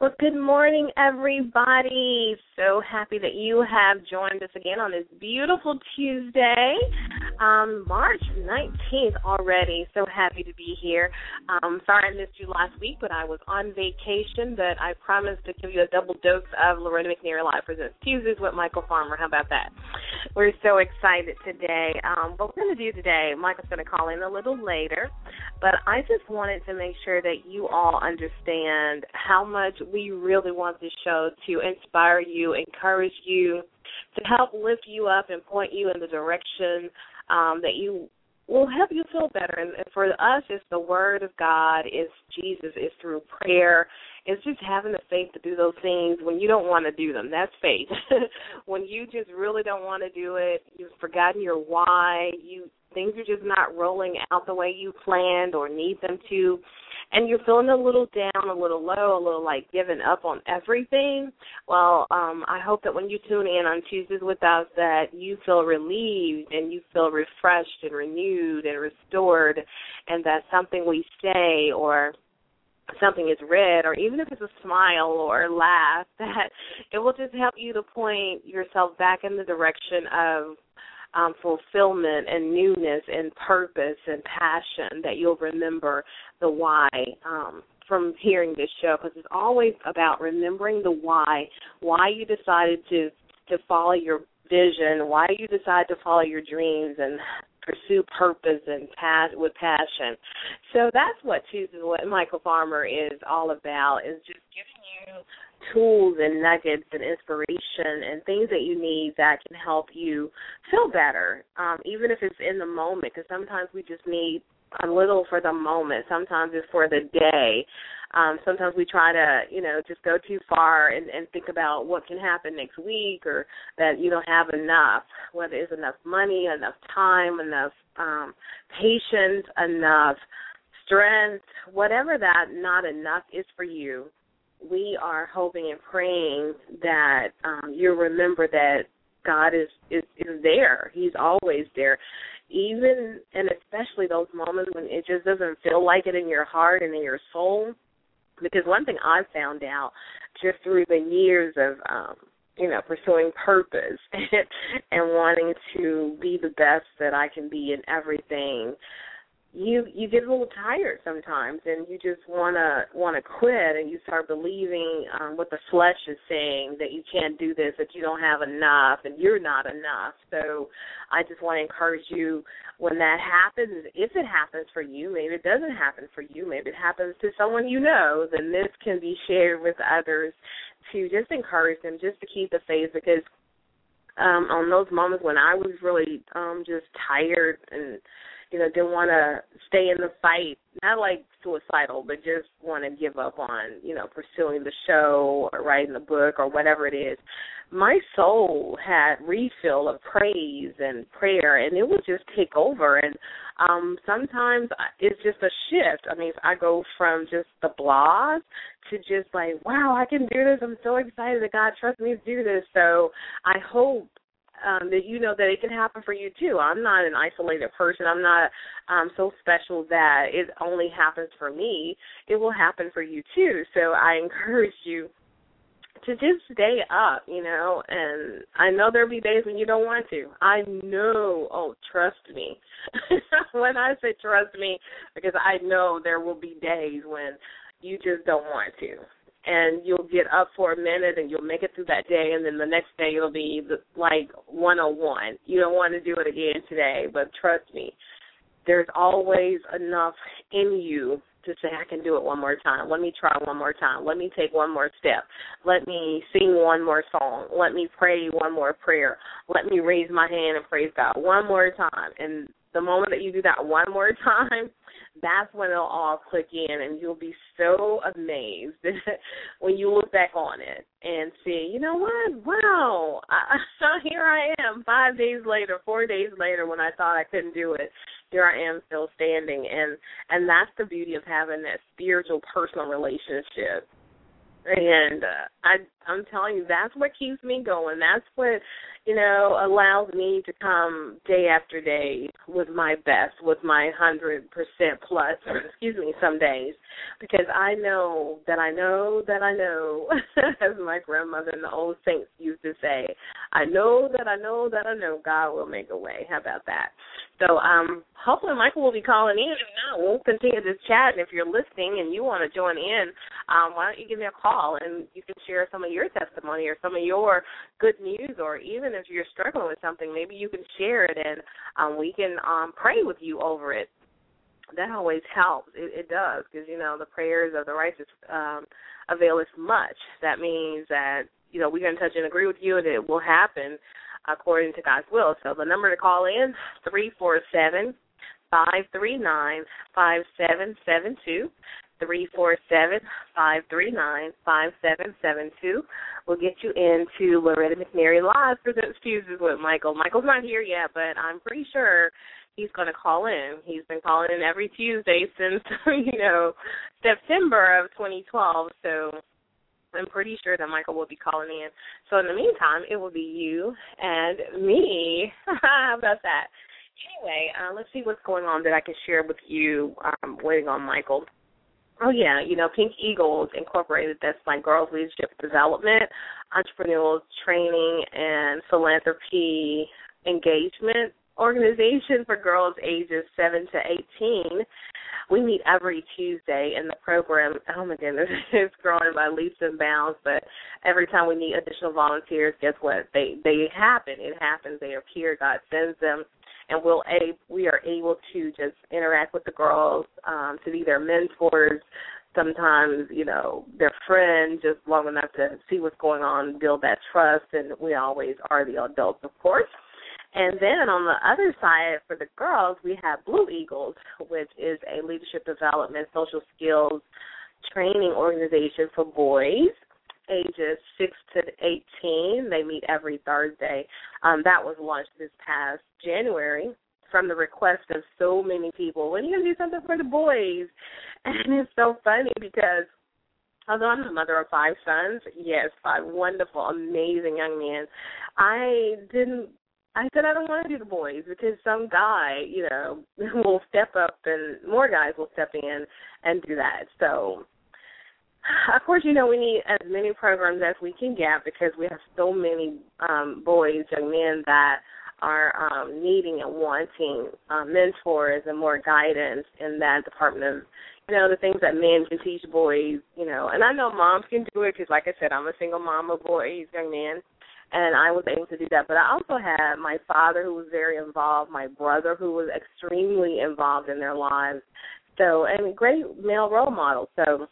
Well, good morning, everybody. So happy that you have joined us again on this beautiful Tuesday, um, March 19th already. So happy to be here. Um, sorry I missed you last week, but I was on vacation. But I promised to give you a double dose of Loretta McNary Live Presents Tuesdays with Michael Farmer. How about that? We're so excited today. Um, what we're going to do today, Michael's going to call in a little later, but I just wanted to make sure that you all understand how much we really want this show to inspire you, encourage you, to help lift you up and point you in the direction um, that you will help you feel better. And, for us, it's the Word of God, it's Jesus, it's through prayer. It's just having the faith to do those things when you don't want to do them. That's faith. when you just really don't want to do it, you've forgotten your why, you things are just not rolling out the way you planned or need them to and you're feeling a little down, a little low, a little like giving up on everything, well, um, I hope that when you tune in on Tuesdays with us that you feel relieved and you feel refreshed and renewed and restored and that something we say or something is read or even if it's a smile or a laugh that it will just help you to point yourself back in the direction of um, fulfillment and newness and purpose and passion that you'll remember the why um, from hearing this show because it's always about remembering the why, why you decided to to follow your vision, why you decide to follow your dreams and pursue purpose and pass with passion. So that's what Tuesdays with Michael Farmer is all about is just giving you tools and nuggets and inspiration and things that you need that can help you feel better, um, even if it's in the moment. Because sometimes we just need a little for the moment. Sometimes it's for the day. Um, sometimes we try to, you know, just go too far and, and think about what can happen next week or that you don't have enough, whether it's enough money, enough time, enough um, patience, enough strength, whatever that not enough is for you we are hoping and praying that um, you remember that God is, is is there. He's always there, even and especially those moments when it just doesn't feel like it in your heart and in your soul. Because one thing I've found out just through the years of um, you know pursuing purpose and wanting to be the best that I can be in everything you you get a little tired sometimes and you just want to want to quit and you start believing um what the flesh is saying that you can't do this that you don't have enough and you're not enough. So i just want to encourage you when that happens if it happens for you maybe it doesn't happen for you maybe it happens to someone you know then this can be shared with others to just encourage them just to keep the faith because um on those moments when i was really um just tired and you know, didn't want to stay in the fight, not like suicidal, but just want to give up on, you know, pursuing the show or writing the book or whatever it is. My soul had refill of praise and prayer, and it would just take over. And um sometimes it's just a shift. I mean, I go from just the blog to just like, wow, I can do this. I'm so excited that God trusts me to do this. So I hope um, that you know that it can happen for you too. I'm not an isolated person. I'm not um, so special that it only happens for me. It will happen for you too. So I encourage you to just stay up, you know, and I know there'll be days when you don't want to. I know, oh, trust me. when I say trust me, because I know there will be days when you just don't want to and you'll get up for a minute and you'll make it through that day and then the next day it'll be like 101 you don't want to do it again today but trust me there's always enough in you to say, I can do it one more time. Let me try one more time. Let me take one more step. Let me sing one more song. Let me pray one more prayer. Let me raise my hand and praise God one more time. And the moment that you do that one more time, that's when it'll all click in and you'll be so amazed when you look back on it and see, you know what? Wow, I, here I am five days later, four days later when I thought I couldn't do it. Here I am still standing and and that's the beauty of having that spiritual personal relationship and uh, I I'm telling you that's what keeps me going. That's what you know allows me to come day after day with my best, with my hundred percent plus, excuse me, some days, because I know that I know that I know, as my grandmother and the old saints used to say, I know that I know that I know God will make a way. How about that? So um, hopefully Michael will be calling in. If not, we'll continue this chat. And if you're listening and you want to join in, um, why don't you give me a call and you can share some of your testimony or some of your good news, or even if you're struggling with something, maybe you can share it and um, we can um, pray with you over it. That always helps. It, it does because you know the prayers of the righteous um, avail us much. That means that you know we're going to touch and agree with you, and it will happen according to God's will. So the number to call in three four seven five three nine five seven seven two. Three four seven five three nine five seven seven two. We'll get you into Loretta McNary Live presents Tuesdays with Michael. Michael's not here yet, but I'm pretty sure he's going to call in. He's been calling in every Tuesday since you know September of 2012. So I'm pretty sure that Michael will be calling in. So in the meantime, it will be you and me. How about that? Anyway, uh, let's see what's going on that I can share with you. I'm waiting on Michael. Oh yeah, you know, Pink Eagles Incorporated. That's my girls leadership development, entrepreneurial training, and philanthropy engagement organization for girls ages seven to eighteen. We meet every Tuesday, and the program, oh my goodness, it's growing by leaps and bounds. But every time we need additional volunteers, guess what? They they happen. It happens. They appear. God sends them, and we'll a we are able to just interact with the girls, um, to be their mentors. Sometimes, you know, their friends just long enough to see what's going on, build that trust, and we always are the adults, of course. And then on the other side, for the girls, we have Blue Eagles, which is a leadership development, social skills training organization for boys ages 6 to 18. They meet every Thursday. Um, that was launched this past January from the request of so many people. When are you going to do something for the boys? And it's so funny because although I'm the mother of five sons, yes, five wonderful, amazing young men, I didn't I said I don't want to do the boys because some guy, you know, will step up and more guys will step in and do that. So, of course, you know we need as many programs as we can get because we have so many um, boys, young men that are um, needing and wanting uh, mentors and more guidance in that department of you know the things that men can teach boys you know and i know moms can do it because like i said i'm a single mom of boys young men and I was able to do that. But I also had my father who was very involved, my brother who was extremely involved in their lives. So and great male role models. So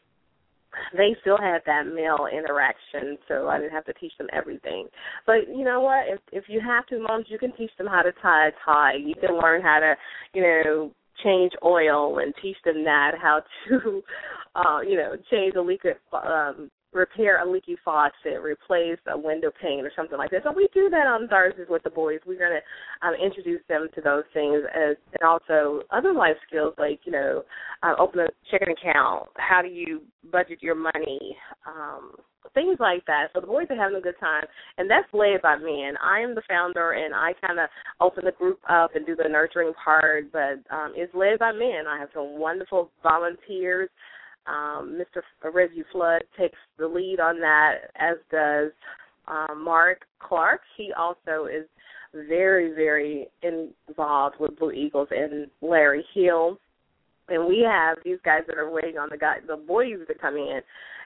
they still had that male interaction, so I didn't have to teach them everything. But you know what? If if you have to, moms, you can teach them how to tie a tie. You can learn how to, you know, change oil and teach them that how to, uh, you know, change a leak um, repair a leaky faucet, replace a window pane, or something like that. So we do that on Thursdays with the boys. We're going to um, introduce them to those things, as, and also other life skills like you know, uh, open a checking account. How do you budget your money? Um, things like that. So the boys are having a good time, and that's led by men. I am the founder, and I kind of open the group up and do the nurturing part, but um, it's led by men. I have some wonderful volunteers um, Mr. Reggie Flood takes the lead on that, as does um, Mark Clark. He also is very, very involved with Blue Eagles and Larry Hill. And we have these guys that are waiting on the guy, the boys to come in,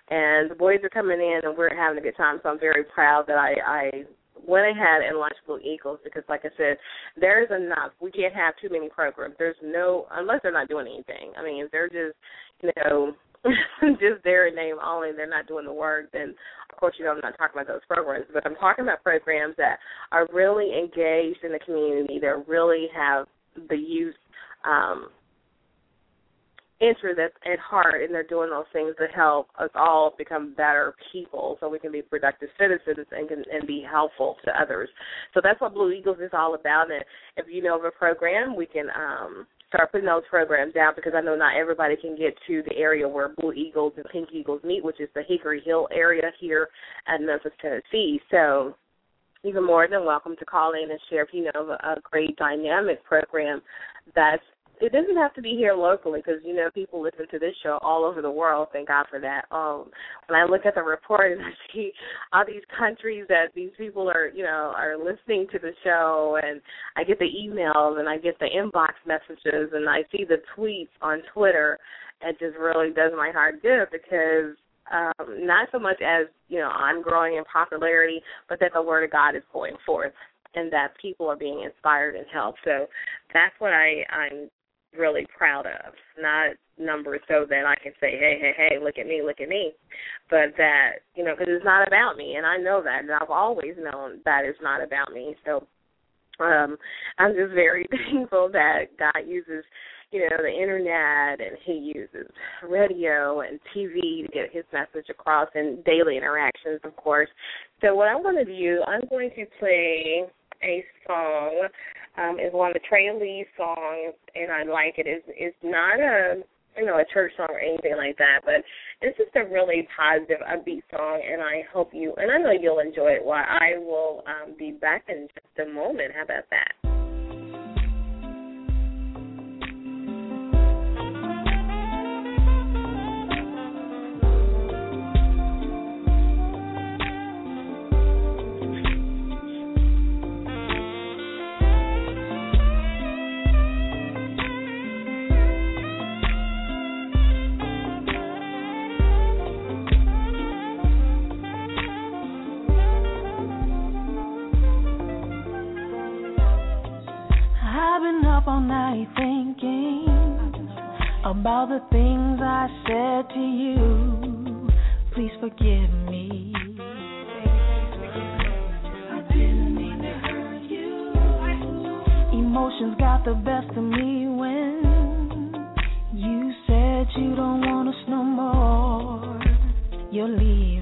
and the boys are coming in, and we're having a good time. So I'm very proud that I, I went ahead and launched Blue Eagles because, like I said, there's enough. We can't have too many programs. There's no unless they're not doing anything. I mean, if they're just you know just their name only, they're not doing the work, then of course, you know, I'm not talking about those programs, but I'm talking about programs that are really engaged in the community, that really have the youth um, interest at, at heart, and they're doing those things to help us all become better people, so we can be productive citizens and can and be helpful to others. So that's what Blue Eagles is all about. And if you know of a program, we can um, start putting those programs down because I know not everybody can get to the area where Blue Eagles and Pink Eagles meet, which is the Hickory Hill area here at Memphis, Tennessee. So even more than welcome to call in and share if you know of a great dynamic program that's it doesn't have to be here locally because you know people listen to this show all over the world. Thank God for that. Um, when I look at the report and I see all these countries that these people are, you know, are listening to the show, and I get the emails and I get the inbox messages and I see the tweets on Twitter, it just really does my heart good because um, not so much as you know I'm growing in popularity, but that the word of God is going forth and that people are being inspired and helped. So that's what I I'm really proud of. Not numbers so that I can say, hey, hey, hey, look at me, look at me, but that you know, because it's not about me, and I know that, and I've always known that it's not about me. So um I'm just very thankful that God uses you know the internet and he uses radio and TV to get his message across and daily interactions of course. So what I want to do, I'm going to play a song um, is one of the Trey Lee's songs, and I like it. It's, it's not a you know a church song or anything like that, but it's just a really positive, upbeat song, and I hope you and I know you'll enjoy it. While I will um, be back in just a moment. How about that? About the things I said to you. Please forgive me. Emotions got the best of me when you said you don't want us no more. You're leaving.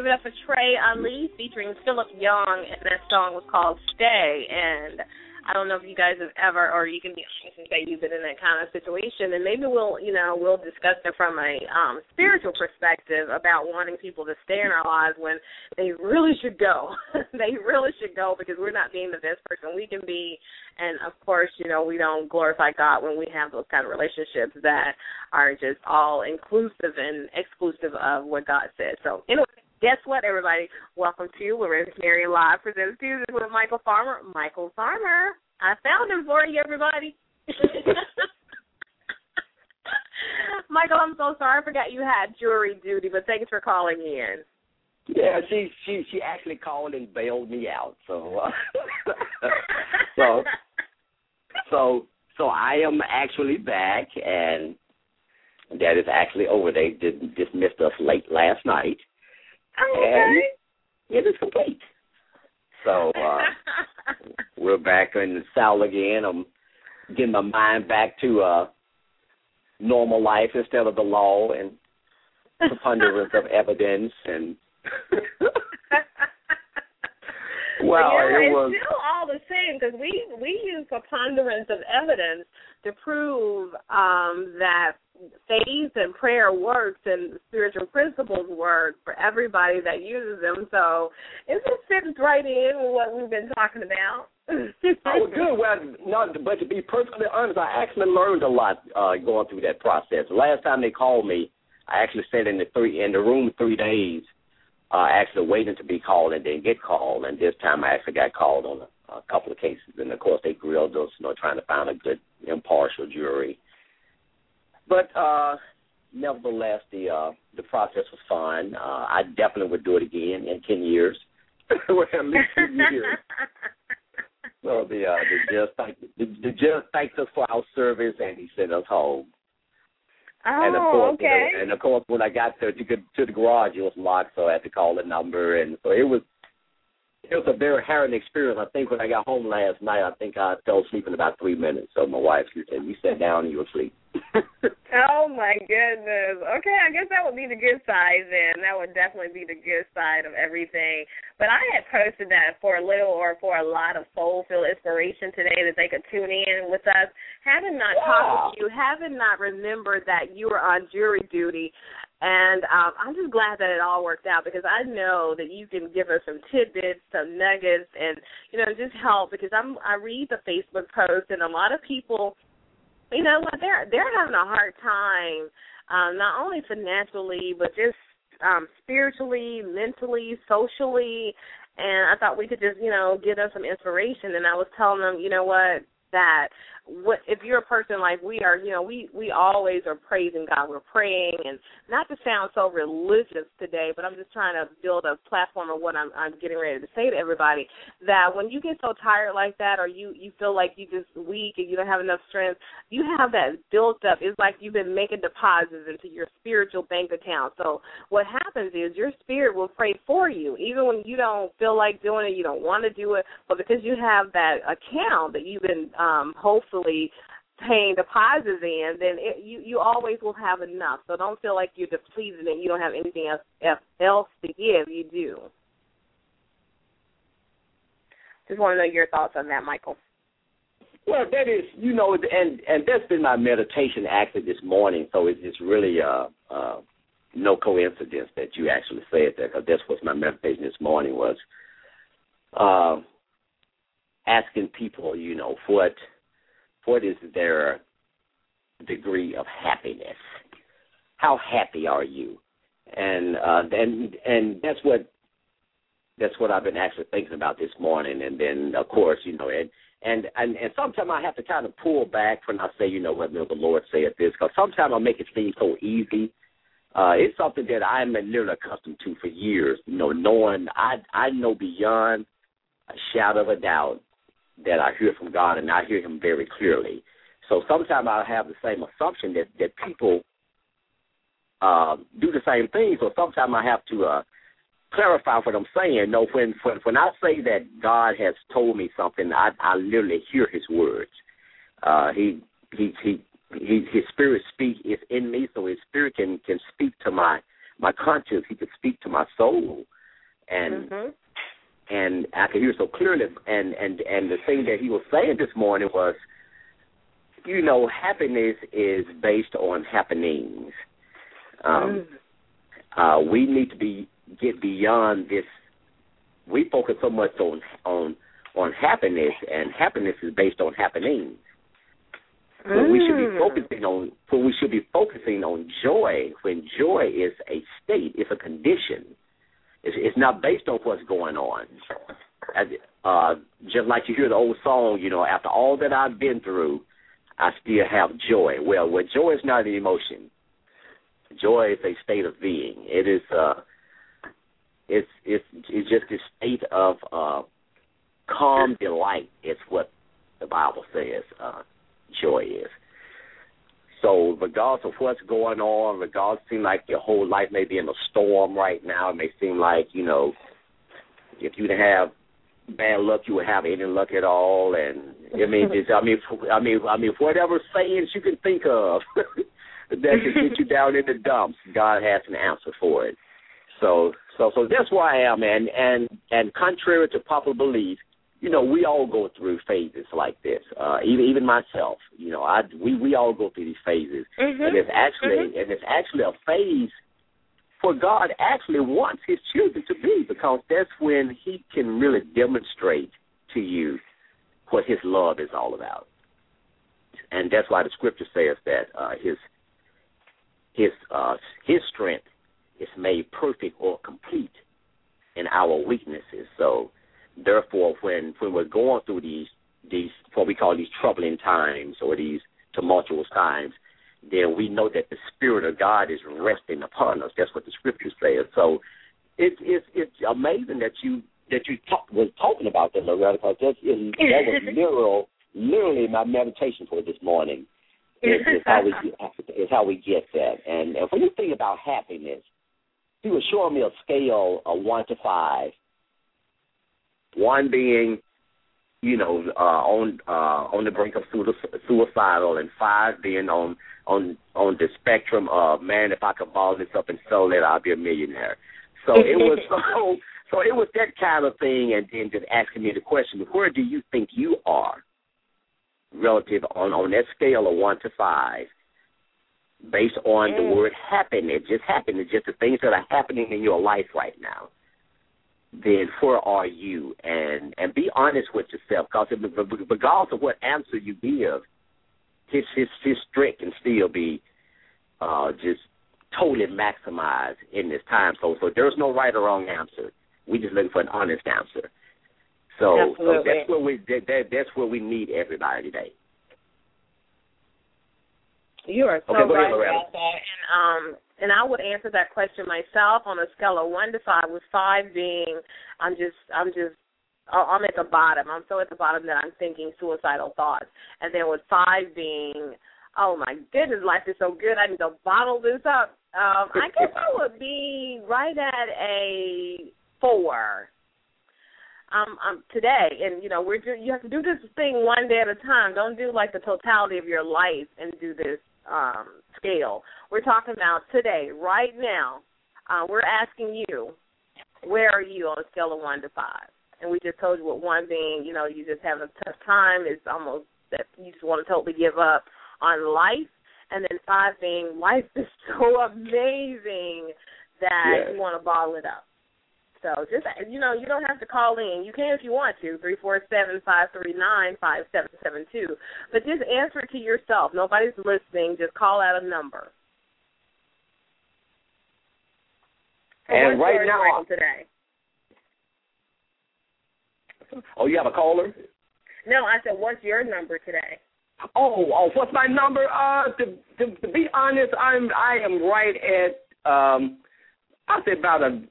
Give it up for Trey Ali featuring Philip Young, and that song was called "Stay." And I don't know if you guys have ever, or you can be honest and say you've been in that kind of situation, and maybe we'll, you know, we'll discuss it from a um, spiritual perspective about wanting people to stay in our lives when they really should go. they really should go because we're not being the best person we can be, and of course, you know, we don't glorify God when we have those kind of relationships that are just all inclusive and exclusive of what God said. So, anyway guess what, everybody? Welcome to We're Mary Live presents Tuesdays with Michael Farmer. Michael Farmer. I found him for you, everybody. Michael, I'm so sorry. I forgot you had jury duty, but thanks for calling in. Yeah, she she she actually called and bailed me out. So uh, so so so I am actually back, and that is actually over. They did dismissed us late last night, okay. and it is complete. So uh, we're back in the cell again. I'm getting my mind back to uh, normal life instead of the law and preponderance of evidence and. well, yeah, it was it's still all the same because we we use preponderance of evidence to prove um, that faith and prayer works and spiritual principles work for everybody that uses them. So it just fits right in with what we've been talking about. oh, good. Well, no, but to be perfectly honest, I actually learned a lot uh, going through that process. Last time they called me, I actually sat in the three in the room three days, uh, actually waiting to be called and didn't get called. And this time, I actually got called on a, a couple of cases, and of course, they grilled us, you know, trying to find a good impartial jury. But uh, nevertheless, the uh, the process was fun. Uh, I definitely would do it again in ten years. well, at least ten years. So the uh, the judge thanked the, the judge thanked us for our service and he sent us home. Oh, and of course, okay. you know, and of course, when I got to to, to the garage, it was locked, so I had to call the number, and so it was it was a very harrowing experience. I think when I got home last night, I think I fell asleep in about three minutes. So my wife said, "You sat down and you were asleep." oh my goodness. Okay, I guess that would be the good side then. That would definitely be the good side of everything. But I had posted that for a little or for a lot of soul filled inspiration today that they could tune in with us. Having not Wow. talked to you, having not remembered that you were on jury duty. And um, I'm just glad that it all worked out because I know that you can give us some tidbits, some nuggets, and you know just help. Because I'm I read the Facebook post and a lot of people you know what they're they're having a hard time um not only financially but just um spiritually mentally socially and i thought we could just you know give them some inspiration and i was telling them you know what that what if you're a person like we are you know we we always are praising god. We're praying and not to sound so religious today but i'm just trying to build a platform of what i'm i'm getting ready to say to everybody that when you get so tired like that or you you feel like you just weak and you don't have enough strength you have that built up. It's like you've been making deposits into your spiritual bank account. So what happens is your spirit will pray for you even when you don't feel like doing it you don't want to do it but because you have that account that you've been um hopefully paying deposits in, then it, you you always will have enough. So don't feel like you're depleted and you don't have anything else else to give. You do. Just want to know your thoughts on that, Michael. Well, that is, you know, and and that's been my meditation actually this morning. So it's it's really uh uh no coincidence that you actually said that because that's what my meditation this morning was. Uh, asking people, you know, what what is their degree of happiness? How happy are you? And uh, and and that's what that's what I've been actually thinking about this morning. And then, of course, you know, and and and, and sometimes I have to kind of pull back when I say, you know, what the Lord said this, because sometimes I make it seem so easy. Uh, it's something that I'm literally accustomed to for years. You know, knowing I I know beyond a shadow of a doubt that I hear from God, and I hear Him very clearly. So sometimes I have the same assumption that that people uh, do the same thing. So sometimes I have to uh, clarify what I'm saying. No, when when when I say that God has told me something, I I literally hear His words. Uh, he he he he his spirit speak is in me, so his spirit can can speak to my my conscience. He could speak to my soul, and Mhm. And I could hear so clearly. And and and the thing that he was saying this morning was, you know, happiness is based on happenings. Um, uh, we need to be get beyond this. We focus so much on on on happiness, and happiness is based on happenings. But we should be Mm. focusing on. But we should be focusing on joy. When joy is a state, it's a condition. It's, it's not based on what's going on. As, uh, just like you hear the old song, you know, after all that I've been through, I still have joy. Well, well, joy is not an emotion. Joy is a state of being. It is. Uh, it's it's it's just a state of uh, calm delight. It's what the Bible says. Uh, joy is. So regardless of what's going on, regardless seem like your whole life may be in a storm right now, it may seem like, you know, if you didn't have bad luck you would have any luck at all. And I mean just I mean I mean I mean whatever sayings you can think of that can get you down in the dumps, God has an answer for it. So so so that's where I am. And and and contrary to popular belief, you know, we all go through phases like this. Uh even even myself, you know, I we we all go through these phases. Mhm. And it's actually and it's actually a phase for God actually wants his children to be because that's when he can really demonstrate to you what his love is all about. And that's why the scripture says that uh his his uh his strength is made perfect or complete in our weaknesses. So therefore when when we're going through these these what we call these troubling times or these tumultuous times, then we know that the spirit of God is resting upon us. That's what the scripture says. So it's it's it's amazing that you that you talk, was talking about that, Loretta, because that, is, that was literal, literally my meditation for this morning. Is, is how we is how we get that. And, and when you think about happiness, he was showing me a scale of one to five. One being, you know, uh, on uh, on the brink of suicidal, and five being on on on the spectrum of man, if I could ball this up and sell it, I'll be a millionaire. So it was so so it was that kind of thing, and then just asking me the question: Where do you think you are relative on on that scale of one to five, based on the word happen. It just happened. It's just the things that are happening in your life right now? Then where are you? And and be honest with yourself, because regardless of what answer you give, his his his strength can still be uh, just totally maximized in this time. So so there's no right or wrong answer. We just looking for an honest answer. So, so that's where we that, that that's where we need everybody today. You are so Okay, ahead, right about that. And um and I would answer that question myself on a scale of one to five, with five being I'm just I'm just I'm at the bottom. I'm so at the bottom that I'm thinking suicidal thoughts. And then with five being, oh my goodness, life is so good. I need to bottle this up. Um, I guess I would be right at a four. Um, um, today, and you know, we're do, you have to do this thing one day at a time. Don't do like the totality of your life and do this um, scale. We're talking about today, right now. Uh, we're asking you, where are you on a scale of one to five? And we just told you what one being, you know, you just having a tough time. It's almost that you just want to totally give up on life. And then five being life is so amazing that Yeah. you want to bottle it up. So just you know, you don't have to call in. You can if you want to. Three four seven five three nine five seven seven two. But just answer it to yourself. Nobody's listening. Just call out a number. And what's right now- today. Oh, you have a caller? No, I said what's your number today? Oh, oh, what's my number? Uh, to, to to be honest, I'm I am right at um, I'd say about a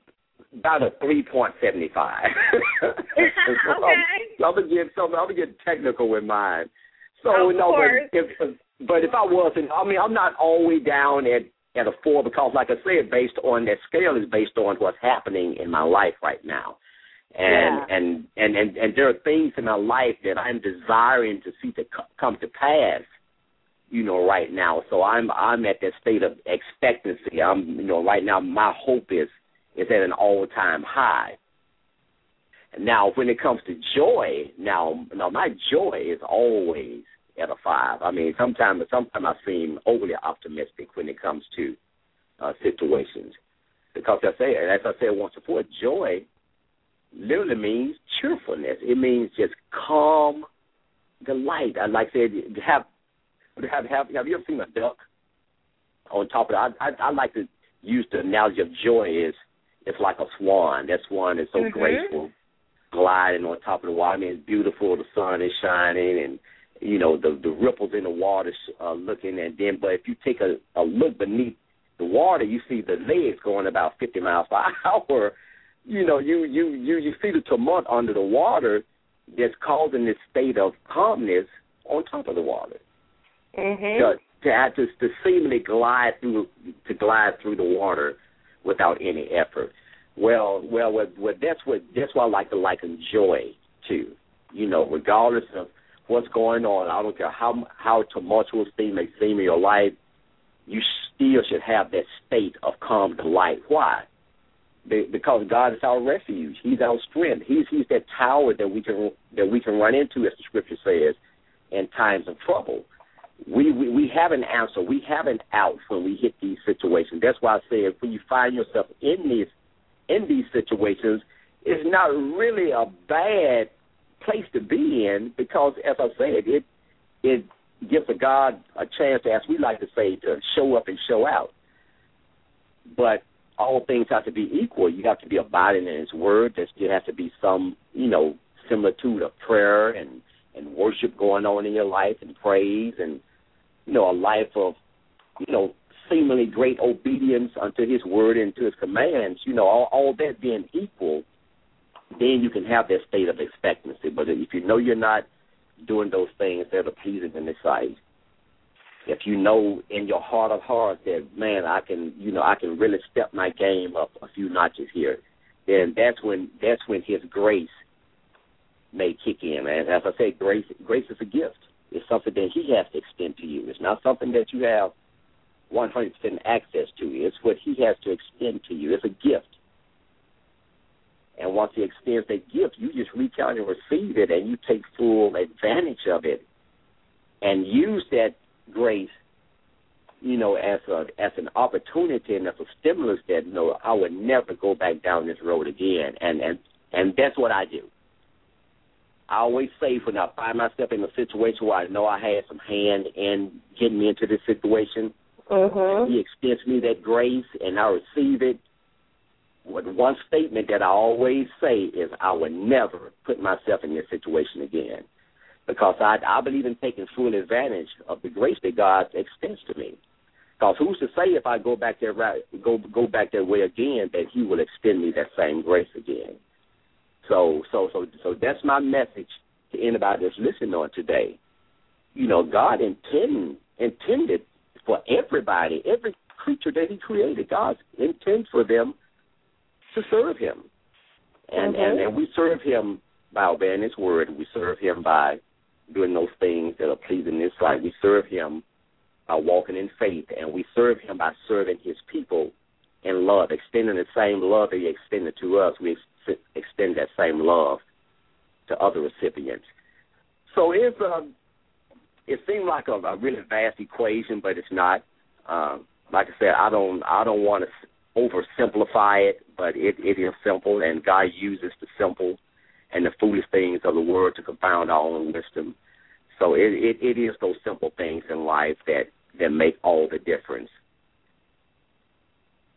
about a three point seventy five. Okay. I'm gonna get so I'm gonna get technical with mine. So Of no, course. but if but if I wasn't, I mean, I'm not all the way down at at a four because, like I said, based on that scale is based on what's happening in my life right now. And, Yeah. and and and and there are things in my life that I'm desiring to see to come to pass you know, right now. So I'm I'm at that state of expectancy. I'm you know, right now my hope is is at an all time high. Now when it comes to joy, now now my joy is always at a five. I mean sometimes sometimes I seem overly optimistic when it comes to uh situations. Because I say as I said once before, joy literally means cheerfulness. It means just calm delight. I like I said have have have have you ever seen a duck on top of it? I I, I like to use the analogy of joy is it's like a swan. That swan is so Mhm. graceful, gliding on top of the water. I mean, it's beautiful. The sun is shining, and you know the the ripples in the water uh, looking. And then, but if you take a a look beneath the water, you see the legs going about 50 miles per hour. You know, you you you you see the tumult under the water that's causing this state of calmness on top of the water Mhm. to to have to, to seemingly glide through to glide through the water without any effort. Well, well, well, that's what that's what I like to liken joy to. You know, regardless of what's going on, I don't care how how tumultuous things may seem in your life, you still should have that state of calm delight. Why? Because God is our refuge. He's our strength. He's He's that tower that we can that we can run into, as the Scripture says, in times of trouble we, we we have an answer. We have an out when we hit these situations. That's why I say if you find yourself in these in these situations, it's not really a bad place to be in because, as I said, it it gives a God a chance, to, as we like to say, to show up and show out. But all things have to be equal. You have to be abiding in His Word. There still has to be some, you know, similitude of prayer and and worship going on in your life and praise and you know a life of you know seemingly great obedience unto his word and to his commands you know all, all that being equal then you can have that state of expectancy but if you know you're not doing those things that are pleasing in his sight if you know in your heart of hearts that man i can you know i can really step my game up a few notches here then that's when that's when his grace may kick in. And as I say, grace grace is a gift. It's something that He has to extend to you. It's not something that you have 100% access to. It's what He has to extend to you. It's a gift. And once He extends that gift, you just reach out and receive it, and you take full advantage of it, and use that grace, you know, as a as an opportunity and as a stimulus that you know I would never go back down this road again. And and and that's what I do. I always say when I find myself in a situation where I know I had some hand in getting me into this situation, Mhm. he extends me that grace and I receive it. With one statement that I always say is I would never put myself in this situation again. Because I I believe in taking full advantage of the grace that God extends to me. Because who's to say if I go back there right go go back that way again that he will extend me that same grace again. So so so so that's my message to anybody that's listening on today. You know, God intend intended for everybody, every creature that He created, God intends for them to serve Him, and and and we serve Him by obeying His word. We serve Him by doing those things that are pleasing in His sight. We serve Him by walking in faith, and we serve Him by serving His people in love, extending the same love that He extended to us. We extend that same love to other recipients. So it's um, it seemed like a, a really vast equation, but it's not. Um, like I said, I don't I don't want to oversimplify it, but it, it is simple, and God uses the simple and the foolish things of the word to confound our own wisdom. So it, it, it is those simple things in life that that make all the difference.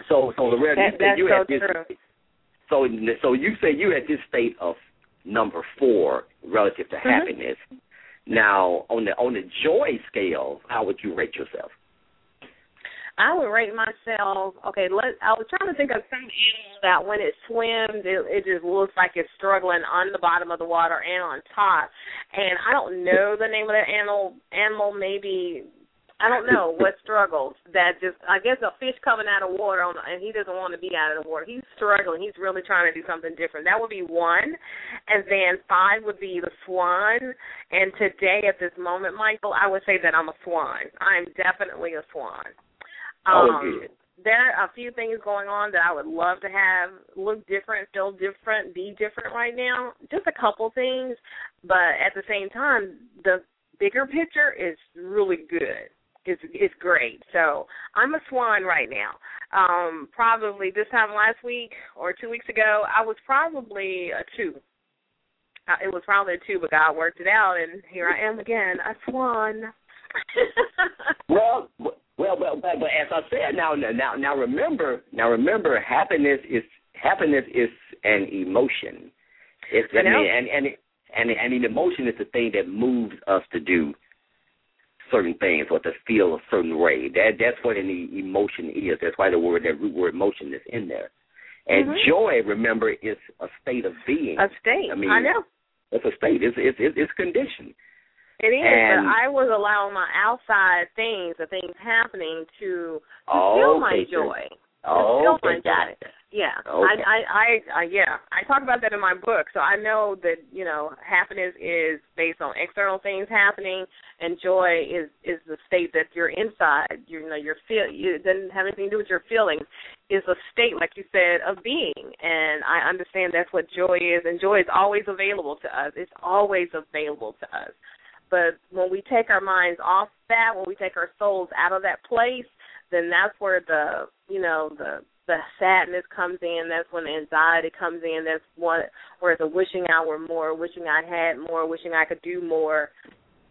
So so Loretta, you That, that's you so had this true. So so you say you're at this state of number four relative to Mhm. happiness. Now on the on the joy scale, how would you rate yourself? I would rate myself. Okay, let. I was trying to think of some animal that when it swims, it, it just looks like it's struggling on the bottom of the water and on top. And I don't know the name of that animal. Animal maybe I don't know what struggles that just I guess a fish coming out of water on and he doesn't want to be out of the water. He's struggling. He's really trying to do something different. That would be one. And then five would be the swan. And today at this moment, Michael, I would say that I'm a swan. I'm definitely a swan. Oh, Um, good. there are a few things going on that I would love to have look different, feel different, be different right now. Just a couple things, but at the same time, the bigger picture is really good. It's it's great. So I'm a swan right now. Um, probably this time last week or two weeks ago, I was probably a two. Uh, it was probably a two, but God worked it out, and here I am again, a swan. Well, well, well, but, but as I said, now, now, now, remember, now remember, happiness is happiness is an emotion. It's I mean, and and and and an emotion is the thing that moves us to do certain things or to feel a certain way. That that's what an emotion is. That's why the word that root word emotion is in there. And Mhm. joy, remember, is a state of being. a state. I mean, I know. It's a state. It's it's it's, it's conditioned. It is, And- but I was allowing my outside things, the things happening, to, to Oh, fill my okay, joy. Oh, Still okay, my got it. Yeah, Okay. I, I, I, I, yeah, I talk about that in my book. So I know that you know happiness is based on external things happening, and joy is is the state that you're inside. You know, your feel. It doesn't have anything to do with your feelings. Is a state, like you said, of being. And I understand that's what joy is, and joy is always available to us. It's always available to us. But when we take our minds off that, when we take our souls out of that place, then that's where the you know the the sadness comes in. That's when the anxiety comes in. That's what where the wishing I were more, wishing I had more, wishing I could do more,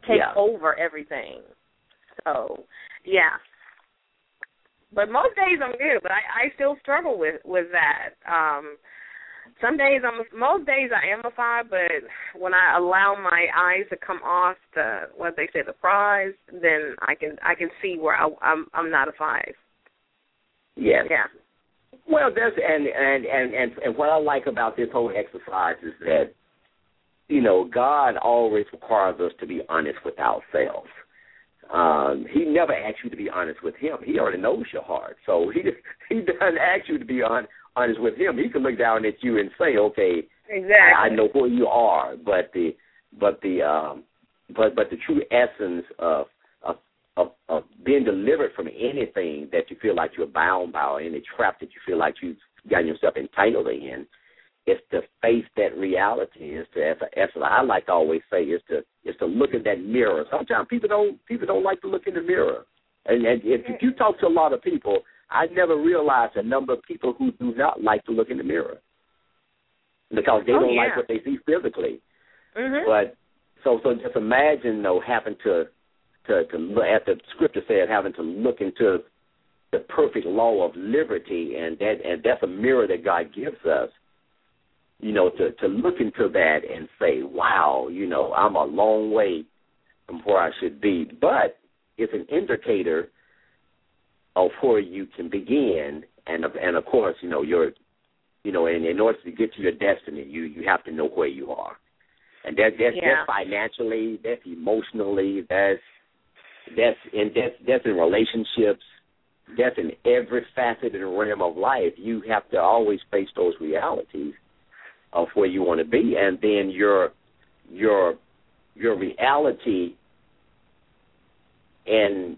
take Yeah. over everything. So yeah. But most days I'm good, but I I still struggle with with that. Um some days I'm most days I am a five, but when I allow my eyes to come off the what they say the prize, then I can I can see where I, I'm I'm not a five. Yes. Yeah. Well, that's and and and and and what I like about this whole exercise is that you know God always requires us to be honest with ourselves. Um, he never asks you to be honest with him. He already knows your heart, so he he doesn't ask you to be on, honest with him. He can look down at you and say, "Okay, Exactly. I know who you are," but the but the um, but but the true essence of of of, being delivered from anything that you feel like you're bound by or any trap that you feel like you've gotten yourself entangled in is to face that reality. Is to as, as I like to always say is to is to look in that mirror. Sometimes people don't people don't like to look in the mirror. And, and if, if you talk to a lot of people, I never realized the number of people who do not like to look in the mirror because they Oh, don't yeah. like what they see physically. Mhm. But so so just imagine though having to to to look at the scripture said having to look into the perfect law of liberty and that and that's a mirror that God gives us. You know, to to look into that and say, Wow, you know, I'm a long way from where I should be. But it's an indicator of where you can begin and of and of course, you know, your you know, and in order to get to your destiny you you have to know where you are. And that that's Yeah. that's financially, that's emotionally, that's that's in that's that's in relationships, that's in every facet and realm of life. You have to always face those realities of where you want to be, and then your your your reality in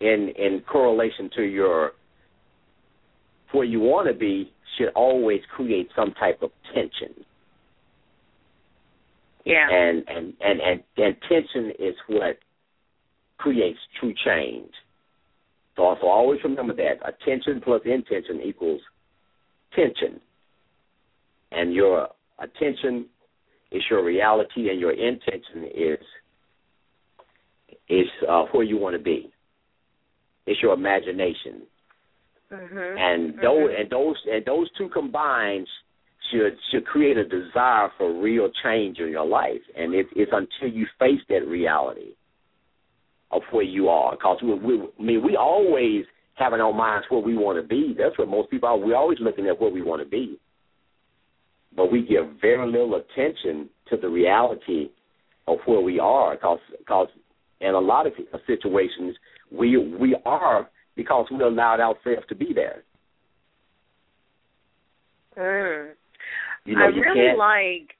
in in correlation to your where you want to be should always create some type of tension Yeah. and and and and, and tension is what creates true change. So also always remember that attention plus intention equals tension, and your attention is your reality, and your intention is is uh, where you want to be. It's your imagination, Mhm. and those Mhm. and those and those two combined should should create a desire for real change in your life, and it, it's until you face that reality of where you are. Because we, we, I mean, we always have in our minds where we want to be. That's what most people are. We're always looking at where we want to be, but we give very little attention to the reality of where we are. Because because in a lot of situations, we we are because we allowed ourselves to be there. Mm. You know, I you really can't. like.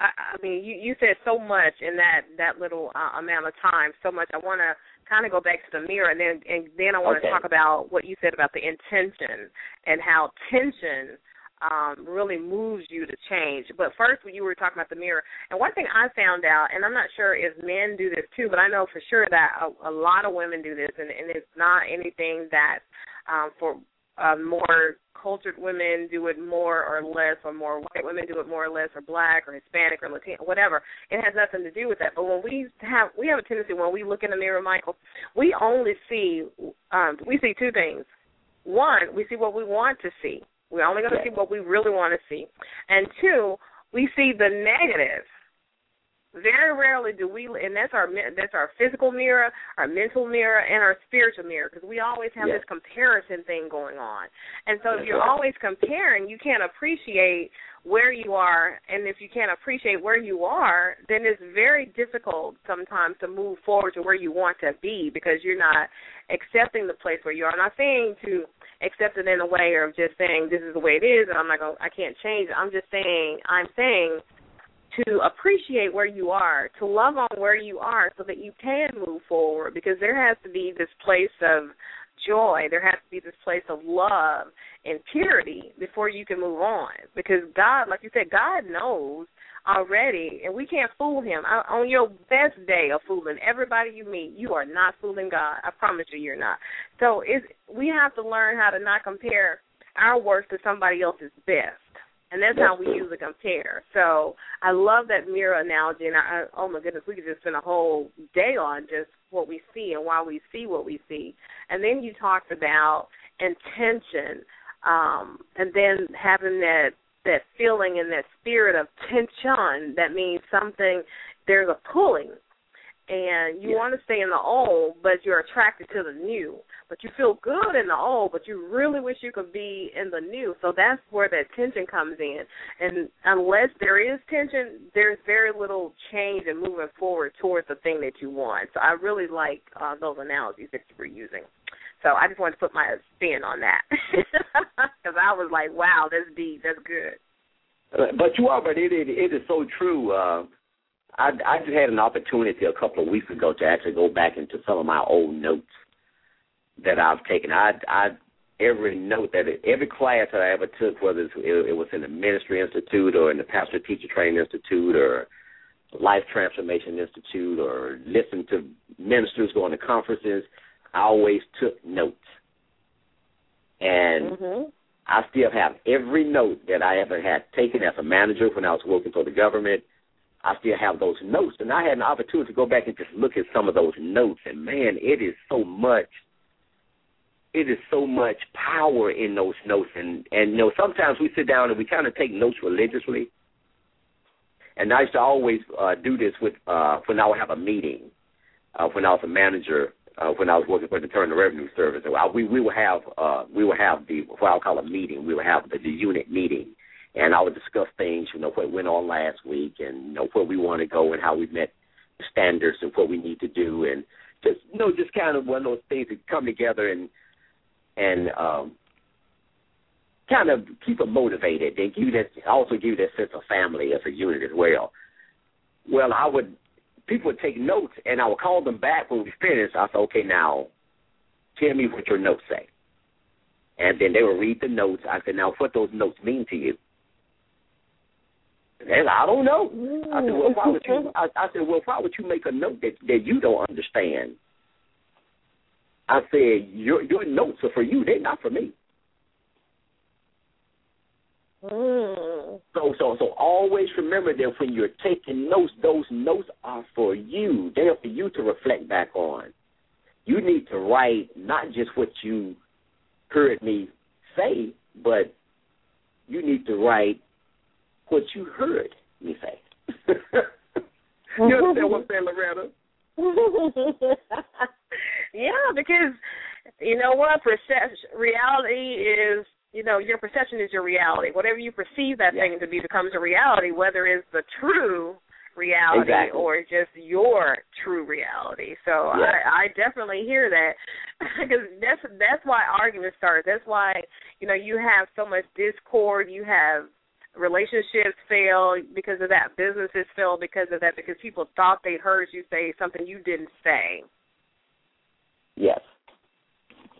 I, I mean, you you said so much in that that little uh, amount of time. So much. I want to kind of go back to the mirror, and then and then I want to Okay. talk about what you said about the intention and how tension um really moves you to change. But first, when you were talking about the mirror, and one thing I found out, and I'm not sure if men do this too, but I know for sure that a, a lot of women do this, and, and it's not anything that um for uh, more cultured women do it more or less, or more white women do it more or less, or black or Hispanic or Latino, whatever. It has nothing to do with that. But when we have we have a tendency when we look in the mirror, Michael, we only see um, we see two things. One, we see what we want to see. We're only going to see what we really want to see. And two, we see the negative. Very rarely do we, and that's our that's our physical mirror, our mental mirror, and our spiritual mirror, because we always have Yes. this comparison thing going on. And so, if you're right. always comparing, you can't appreciate where you are, and if you can't appreciate where you are, then it's very difficult sometimes to move forward to where you want to be because you're not accepting the place where you are. I'm not saying to accept it in a way of just saying this is the way it is, and I'm not going, I can't change it. I'm just saying, I'm saying to appreciate where you are, to love on where you are so that you can move forward because there has to be this place of joy, there has to be this place of love and purity before you can move on because God, like you said, God knows already and we can't fool him. On your best day of fooling everybody you meet, you are not fooling God. I promise you you're not. So it's, we have to learn how to not compare our worst to somebody else's best and that's, how we usually compare. So I love that mirror analogy, and I, I oh my goodness, we could just spend a whole day on just what we see and why we see what we see. And then you talked about intention, um, and then having that that feeling and that spirit of tension. That means something. There's a pulling, and you Yeah. want to stay in the old, but you're attracted to the new. But you feel good in the old, but you really wish you could be in the new. So that's where that tension comes in. And unless there is tension, there's very little change in moving forward towards the thing that you want. So I really like uh, those analogies that you were using. So I just wanted to put my spin on that because I was like, "Wow, that's deep. That's good." But you are, but it it, it is so true. Uh, I I just had an opportunity a couple of weeks ago to actually go back into some of my old notes that I've taken. I I every note that every class that I ever took, whether it's, it, it was in the Ministry Institute or in the Pastor Teacher Training Institute or Life Transformation Institute or listened to ministers going to conferences, I always took notes. And Mhm. I still have every note that I ever had taken as a manager when I was working for the government. I still have those notes, and I had an opportunity to go back and just look at some of those notes. And man, it is so much. It is so much power in those notes, and and you know sometimes we sit down and we kind of take notes religiously. And I used to always uh, do this with uh, when I would have a meeting, uh, when I was a manager uh, when I was working for the Internal Revenue Service. I, we we would have uh, we would have the what I'll call a meeting. We would have the, the unit meeting, and I would discuss things. You know what went on last week, and you know where we want to go, and how we met the standards, and what we need to do, and just you know just kind of one of those things that come together and and um, kind of keep them motivated. and give you that also give you that sense of family as a unit as well. Well, I would people would take notes, and I would call them back when we finished. I said, okay, now tell me what your notes say. And then they would read the notes. I said, now what those notes mean to you? And I don't know. I said, well, why would you? I, I said, well, why would you make a note that that you don't understand? I said, your your notes are for you. They're not for me. Mm. So so so always remember that when you're taking notes, those notes are for you. They're for you to reflect back on. You need to write not just what you heard me say, but you need to write what you heard me say. you understand what I'm saying, Loretta? yeah, because you know what? Perception, reality is you know your perception is your reality. Whatever you perceive that Yeah. thing to be becomes a reality, whether it's the true reality Exactly. or just your true reality. So Yes. I, I definitely hear that because that's that's why arguments start. That's why you know you have so much discord. You have relationships fail because of that. Businesses fail because of that because people thought they heard you say something you didn't say, Yes.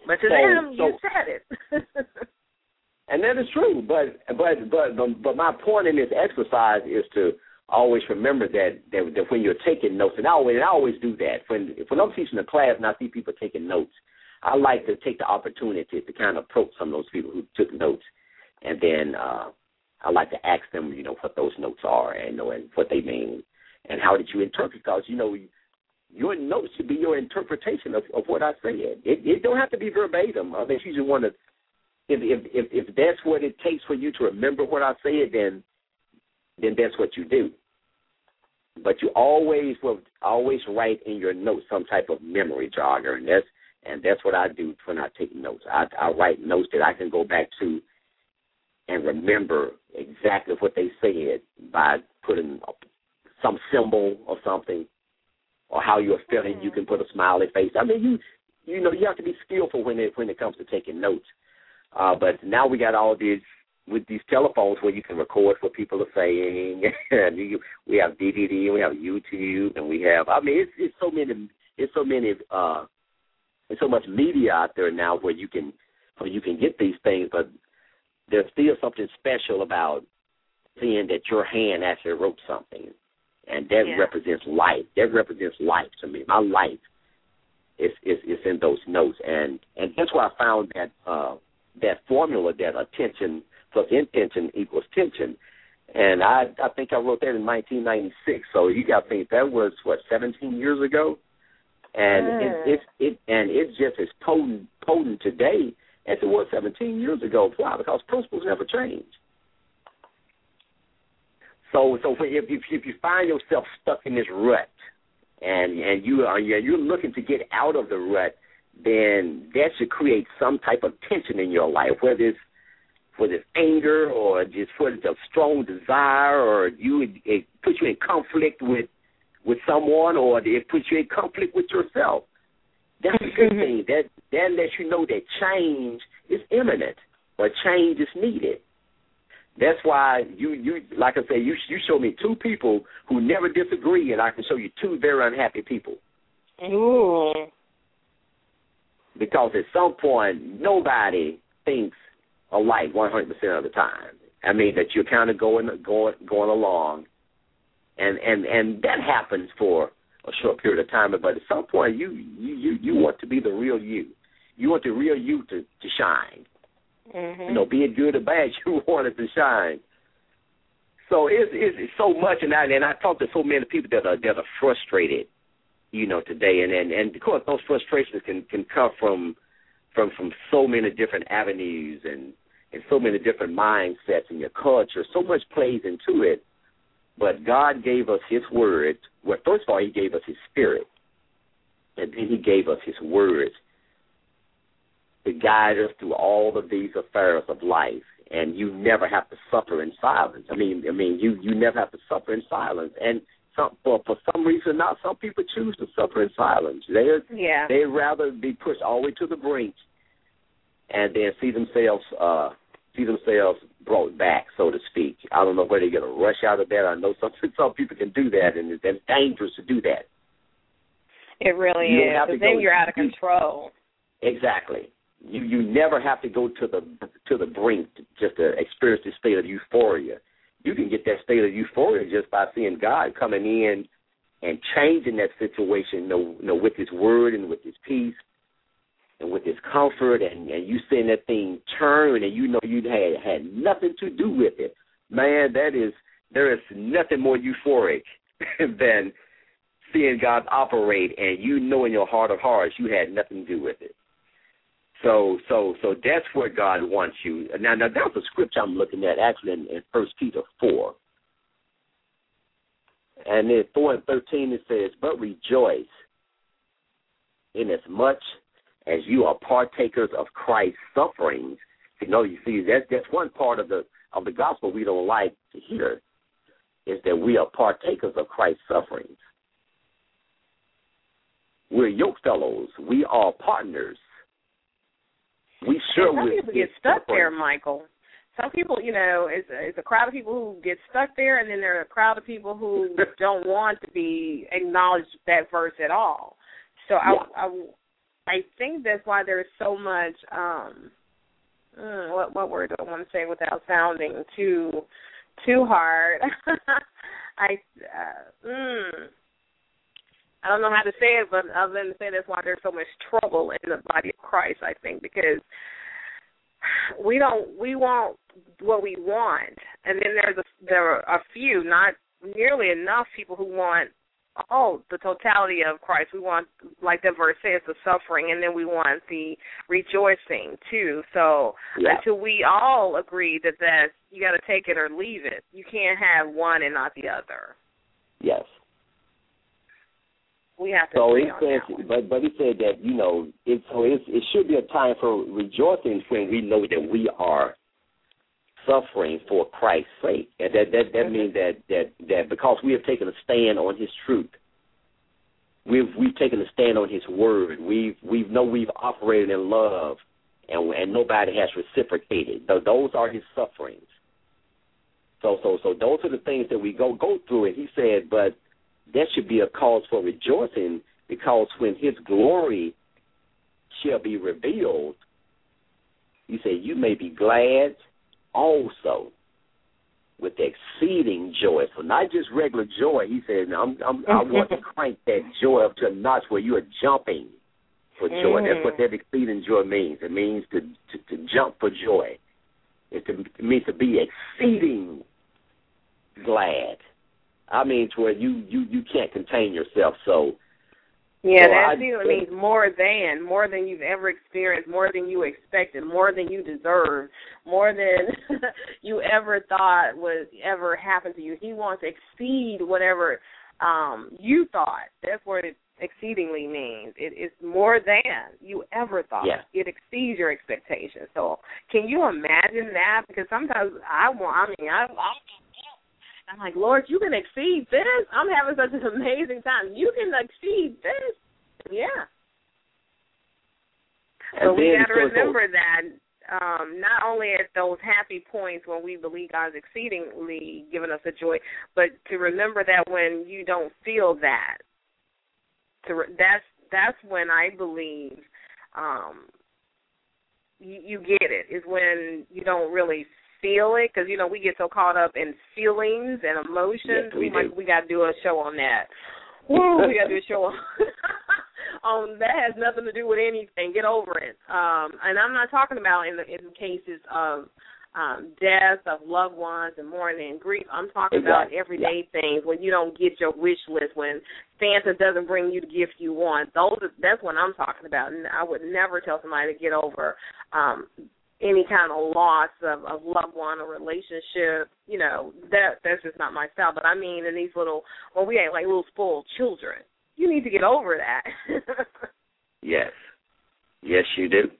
but to So- them you said it. And that is true, but but but but, but my point in this exercise is to always remember that, that that when you're taking notes, and I always and I always do that when when I'm teaching a class and I see people taking notes, I like to take the opportunity to kind of approach some of those people who took notes, and then uh, I like to ask them, you know, what those notes are and know and what they mean, and how did you interpret? Because you know. Your notes should be your interpretation of, of what I said. It, it don't have to be verbatim. I mean, you just want to if if if if that's what it takes for you to remember what I said, then then that's what you do. But you always will always write in your notes some type of memory jogger, and that's and that's what I do when I take notes. I I write notes that I can go back to and remember exactly what they said by putting some symbol or something, or how you're feeling. You can put a smiley face. I mean, you you know you have to be skillful when it when it comes to taking notes. Uh, but now we got all these with these telephones where you can record what people are saying, and you, we have DVD, we have YouTube, and we have. I mean, it's it's so many, it's so many, uh, there's so much media out there now where you can where you can get these things, but there's still something special about seeing that your hand actually wrote something, and that Yeah. represents life. That represents life to me. My life is is is in those notes, and and that's why I found that. uh that formula that attention plus intention equals tension. And I I think I wrote that in 1996. So you got to think that was what 17 years ago, and Mm. it, it's it and it's just as potent potent today as it was 17 years ago. Why? Because principles never change. So so if if if you find yourself stuck in this rut, and and you are you're you're looking to get out of the rut, then that should create some type of tension in your life, whether it's whether it's anger or just whether it's a strong desire or you it puts you in conflict with with someone or it puts you in conflict with yourself. That's a good mm-hmm. thing. That that lets you know that change is imminent or change is needed. That's why you you like I say you you show me two people who never disagree, and I can show you two very unhappy people Ooh. because at some point nobody thinks alike 100% of the time. I mean that you're kind of going going going along, and and and that happens for a short period of time. But at some point, you you you, you want to be the real you. You want the real you to to shine. Mm-hmm. You know, be it good or bad, you want it to shine. So it's it's, it's so much, and I and I talk to so many people that are that are frustrated, you know, today, and and and of course those frustrations can can come from from from so many different avenues and and so many different mindsets in your culture. So much plays into it, but God gave us His word. Well, first of all, He gave us His Spirit, and then He gave us His words to guide us through all of these affairs of life. And you never have to suffer in silence. I mean, I mean, you you never have to suffer in silence. And some for for some reason, not some people choose to suffer in silence. They Yeah. they'd rather be pushed all the way to the brink, and then see themselves uh see themselves brought back, so to speak. I don't know where they get a rush out of that. I know some some people can do that, and it's dangerous to do that. It really You is. Because then you're out of control. Exactly. You you never have to go to the to the brink just to experience this state of euphoria. You can get that state of euphoria just by seeing God coming in and changing that situation, you know, you know with His Word and with His peace and with His comfort, and and you seeing that thing turn, and you know you had had nothing to do with it. Man, that is there is nothing more euphoric than seeing God operate, and you know in your heart of hearts you had nothing to do with it. So, so, so that's where God wants you. Now, now that's a scripture I'm looking at actually in, in First Peter four, and in four and thirteen it says, "But rejoice, inasmuch as you are partakers of Christ's sufferings." You know, you see, that's that's one part of the of the gospel we don't like to hear is that we are partakers of Christ's sufferings. We're yoke fellows. We are partners. We sure some people get stuck there. Michael. Some people, you know, it's a, it's a crowd of people who get stuck there, and then there are a crowd of people who don't want to be acknowledged that verse at all. So I, I, I think that's why there's so much. um mm, What what word do I want to say without sounding too too hard? I uh, mm, I don't know how to say it, but other than to say that's why there's so much trouble in the body of Christ. I think because we don't we want what we want, and then there's a there are a few, not nearly enough people who want oh the totality of Christ. We want like the verse says the suffering, and then we want the rejoicing too. So Yeah. until we all agree that that's you got to take it or leave it. You can't have one and not the other. Yes. We have to So he says, but but he said that you know it. So it, it should be a time for rejoicing when we know that we are suffering for Christ's sake, and that that that means that that that because we have taken a stand on His truth, we've we've taken a stand on His word. We've we know we've operated in love, and and nobody has reciprocated. Th- Those are His sufferings. So so so those are the things that we go go through. And he said, but that should be a cause for rejoicing because when his glory shall be revealed, he said, you may be glad also with exceeding joy. So not just regular joy. He said, I'm, I'm, I want to crank that joy up to a notch where you are jumping for joy. That's what mm. that exceeding joy means. It means to to, to jump for joy. It, to, it means to be exceeding glad. I mean, to where you you you can't contain yourself. So Yeah, So that I means more than, more than you've ever experienced, more than you expected, more than you deserve, more than you ever thought would ever happen to you. He wants to exceed whatever um you thought. That's what it exceedingly means. It is more than you ever thought. Yeah. It exceeds your expectations. So can you imagine that? Because sometimes I want I mean I I I'm like, Lord, you can exceed this. I'm having such an amazing time. You can exceed this. Yeah. And So we got to so- remember that um, not only at those happy points when we believe God's exceedingly giving us a joy, but to remember that when you don't feel that, to re- that's that's when I believe um, you, you get it. Is when you don't really feel it because you know we get so caught up in feelings and emotions. Yes, we do. we got to do a show on that. Woo, we got to do a show on. um, that has nothing to do with anything. Get over it. Um, and I'm not talking about in the in cases of um, death of loved ones and mourning and grief. I'm talking about Exactly. everyday things when you don't get your wish list, when Santa doesn't bring you the gift you want. Those are, that's what I'm talking about. And I would never tell somebody to get over um, any kind of loss of, of loved one or relationship. You know that that's just not my style. But I mean, in these little well, we ain't like little spoiled children, you need to get over that. Yes, yes, you do.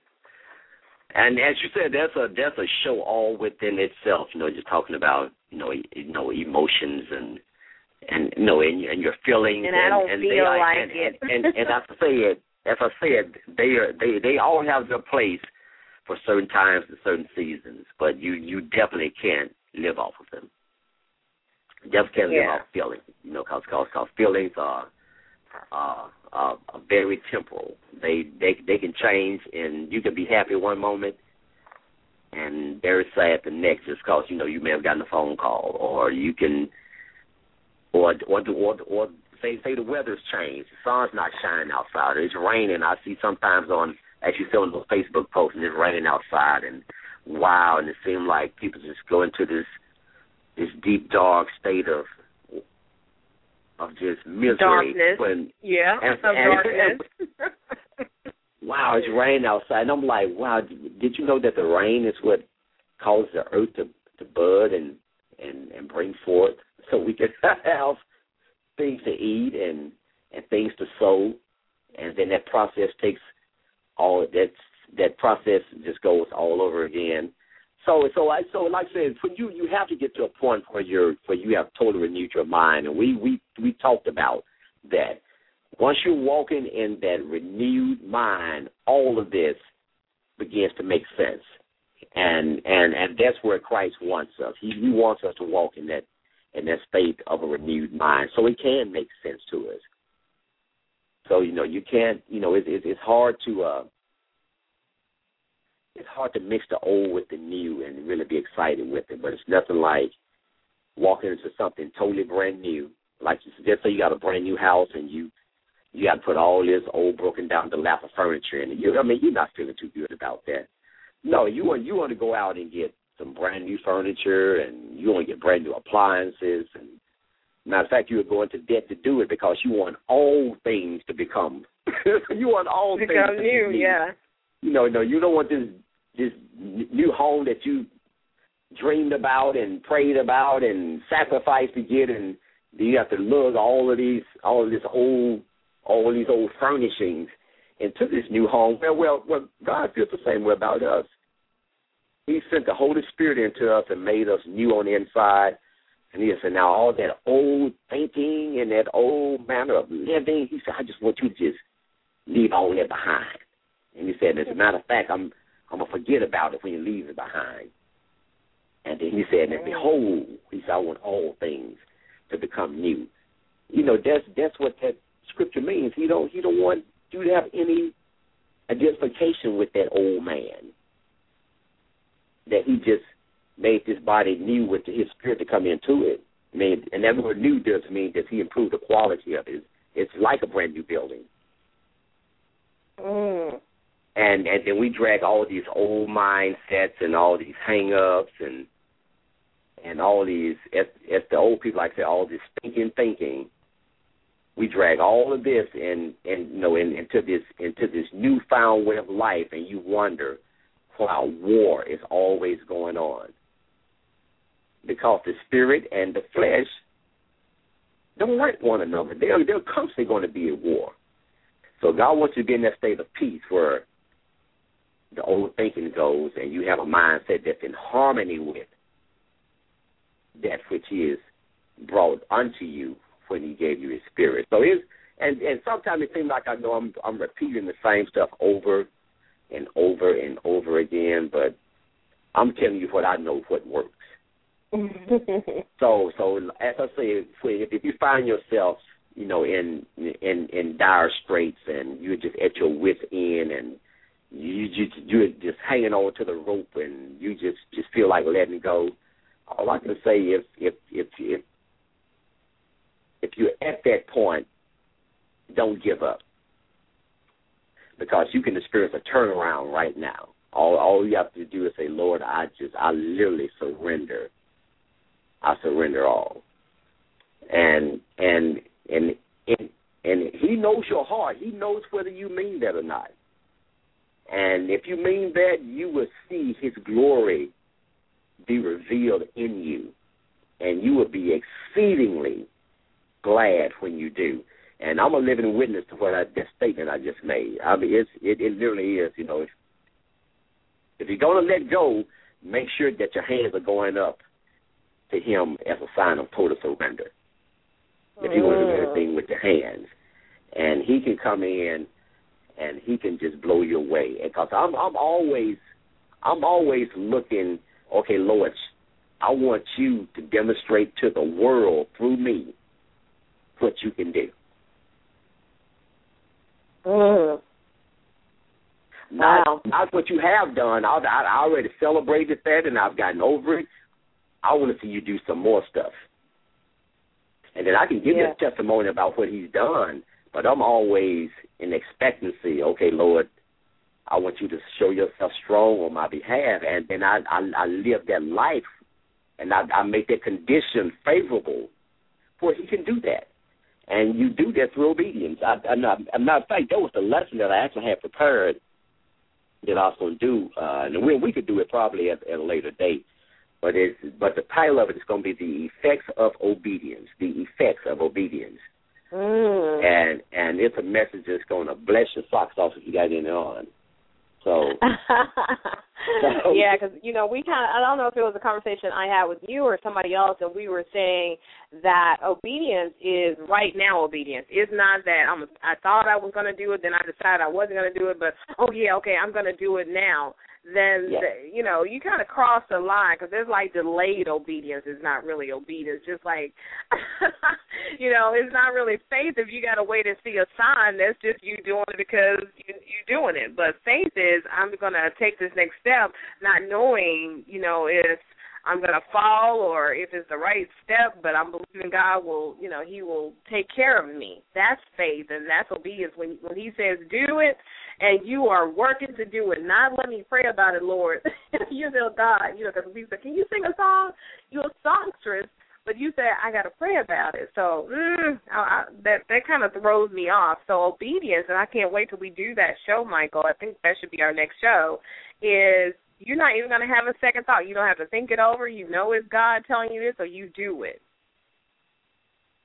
And as you said, that's a that's a show all within itself. You know, you're talking about you know you know emotions and and you know and, and your feelings. And I don't and feel they like and, it. And, and, and as I said, as I said, they are they they all have their place for certain times and certain seasons. But you you definitely can't live off of them. You just can't live off feelings. You know, cause cause, cause feelings are uh, uh, are very temporal. They they they can change, and you can be happy one moment, and very sad the next, just because you know you may have gotten a phone call, or you can, or or or or say say the weather's changed, the sun's not shining outside, or it's raining. I see sometimes on as you see on those Facebook posts, and it's raining outside, and wow, and it seems like people just go into this this deep dark state of of just misery Darkness. when yeah, And- of and- darkness. wow, it's raining outside. And I'm like, wow, did you know that the rain is what causes the earth to to bud and and and bring forth so we can have things to eat and and things to sow, and then that process takes all that that process just goes all over again So so I so like I said, for you you have to get to a point where you're where you have totally renewed your mind, and we we we talked about that. Once you're walking in that renewed mind, all of this begins to make sense, and and and that's where Christ wants us. He he wants us to walk in that in that state of a renewed mind, so it can make sense to us. So you know you can't you know it, it, it's hard to uh it's hard to mix the old with the new and really be excited with it. But it's nothing like walking into something totally brand new. Like just say you got a brand new house and you you got to put all this old broken down dilapidated furniture in it. You, I mean, you're not feeling too good about that. No, you want you want to go out and get some brand new furniture and you want to get brand new appliances and matter of fact you are going to debt to do it because you want all things to become you want all Become things to become new, be yeah. you know, no, you don't want this this new home that you dreamed about and prayed about and sacrificed to get, and you have to lug all of these, all of this old, all of these old furnishings into this new home. Well, well, well, God feels the same way about us. He sent the Holy Spirit into us and made us new on the inside. And he said, now all that old thinking and that old manner of living, he said, I just want you to just leave all that behind. And he said, as a matter of fact, I'm I'm gonna forget about it when you leave it behind. And then he said, and behold, he said, I want all things to become new. You know, that's that's what that scripture means. He don't he don't want you to have any identification with that old man. That he just made this body new with his spirit to come into it. I mean, and that word new does mean that he improved the quality of it. It's like a brand new building. Mm. and and then we drag all these old mindsets and all these hang ups and and all these as as the old people like to say all this thinking thinking we drag all of this and and you know in, into this into this newfound way of life and you wonder why war is always going on because the spirit and the flesh don't like one another they're they're constantly going to be at war so God wants you to be in that state of peace where the old thinking goes and you have a mindset that's in harmony with that which is brought unto you when He gave you His Spirit. So it's and and sometimes it seems like I know I'm I'm repeating the same stuff over and over and over again, but I'm telling you what I know what works. Mm-hmm. So so as I say, if if you find yourself you know, in in in dire straits, and you're just at your wits' end, and you just you're just hanging on to the rope, and you just just feel like letting go. All I can say is, if if if if you're at that point, don't give up, because you can experience a turnaround right now. All all you have to do is say, Lord, I just I literally surrender. I surrender all. And and and and and he knows your heart. He knows whether you mean that or not. And if you mean that, you will see his glory be revealed in you, and you will be exceedingly glad when you do. And I'm a living witness to what I, that statement I just made. I mean, it's it, it literally is. You know, if, if you're gonna let go, make sure that your hands are going up to Him as a sign of total surrender if you want to do anything with your hands. And he can come in and he can just blow you away. Because I'm I'm always I'm always looking, okay, Lord, I want you to demonstrate to the world through me what you can do. Mm. Not, Wow. not what you have done. I, I, I already celebrated that and I've gotten over it. I want to see you do some more stuff. And then I can give Yeah. you a testimony about what he's done, but I'm always in expectancy. Okay, Lord, I want you to show yourself strong on my behalf, and then I I, I live that life, and I, I make that condition favorable, where He can do that, and you do that through obedience. I, I'm not. I'm not. In fact, that was the lesson that I actually had prepared that I was going to do, uh, and we we could do it probably at, at a later date. But it's but the title of it is going to be the effects of obedience. The effects of obedience, Mm. and and it's a message that's going to bless your socks off if you got any on. So, so yeah, because you know we kind of I don't know if it was a conversation I had with you or somebody else, and we were saying that obedience is right now obedience. It's not that I'm I thought I was going to do it, then I decided I wasn't going to do it, but oh yeah, okay, I'm going to do it now then Yeah. the, you know you kind of cross the line because there's like delayed obedience is not really obedience. Just like you know it's not really faith if you got to wait and see a sign. That's just you doing it because you you're doing it. But faith is i'm going to take this next step not knowing you know if I'm gonna fall or if it's the right step, but I'm believing God will, you know, He will take care of me. That's faith and that's obedience. When when He says do it, and you are working to do it, not let me pray about it, Lord. you know, God, you know, because people say, can you sing a song? You're a songstress, but you said I got to pray about it. So mm, I, I, that that kind of throws me off. So obedience, and I can't wait till we do that show, Michael. I think that should be our next show. Is you're not even going to have a second thought. You don't have to think it over. You know it's God telling you this, so you do it.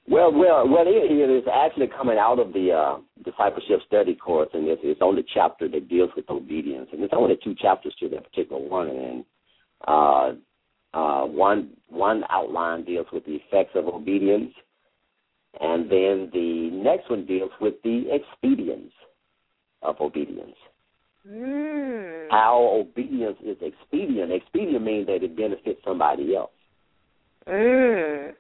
Well, well, well, it, it is actually coming out of the uh, discipleship study course, and it's, it's only chapter that deals with obedience, and it's only two chapters to that particular one, and uh, uh, one one outline deals with the effects of obedience, and then the next one deals with the expedience of obedience. Mm. How obedience is expedient. Expedient means that it benefits somebody else. Mm.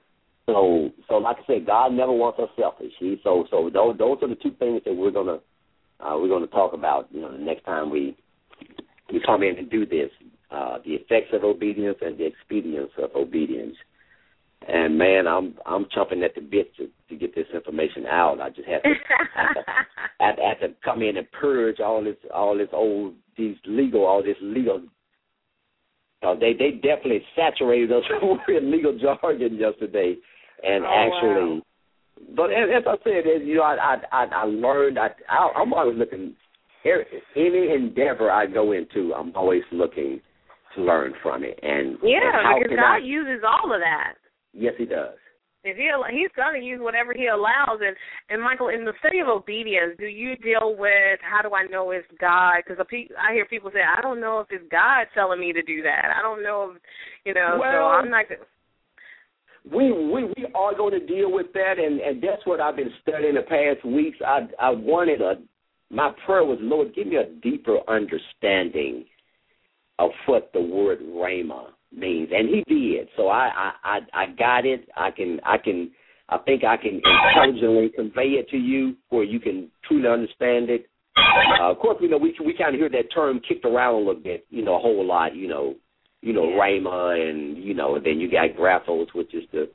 So, so like I said, God never wants us selfish. He, so, so those, those are the two things that we're gonna uh, we're gonna talk about. You know, the next time we we come in and do this, uh, the effects of obedience and the expedience of obedience. And man, I'm I'm chomping at the bit to to get this information out. I just have to have to, have, to, have to come in and purge all this all this old these legal all this legal. Uh, they they definitely saturated us with legal jargon yesterday, and Oh, actually, but as, as I said, as, you know, I I I, I learned. I, I I'm always looking. Any endeavor I go into, I'm always looking to learn from it. And Yeah, and how because God I, uses all of that. Yes, He does. If he he's going to use whatever he allows, and and Michael, in the study of obedience, do you deal with how do I know it's God? Because I hear people say, I don't know if it's God telling me to do that. I don't know, if, you know. so Well, I'm not. gonna We we we are going to deal with that, and and that's what I've been studying the past weeks. I I wanted a my prayer was Lord, give me a deeper understanding of what the word rhema means, and He did. So I I I, got it. I can I can I think I can intelligently convey it to you where you can truly understand it. Uh, of course, you know we we kind of hear that term kicked around a little bit, you know, a whole lot, you know, you know, Yeah. rhema, and you know, then you got graphos, which is the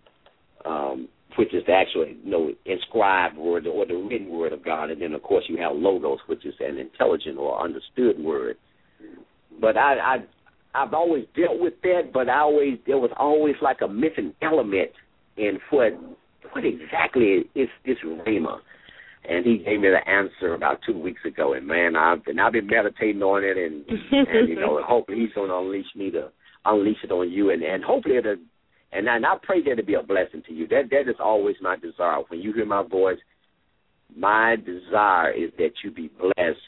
um, which is the actual, you know, inscribed word or the written word of God, and then of course you have logos, which is an intelligent or understood word. But I, I, I've always dealt with that, but I always there was always like a missing element in what, what exactly is this rhema. And he gave me the answer about two weeks ago, and man, I've been I've been meditating on it, and and you know, hopefully he's going to unleash me to unleash it on you, and and hopefully it'll and I, and I pray that it be a blessing to you. That that is always my desire. When you hear my voice, my desire is that you be blessed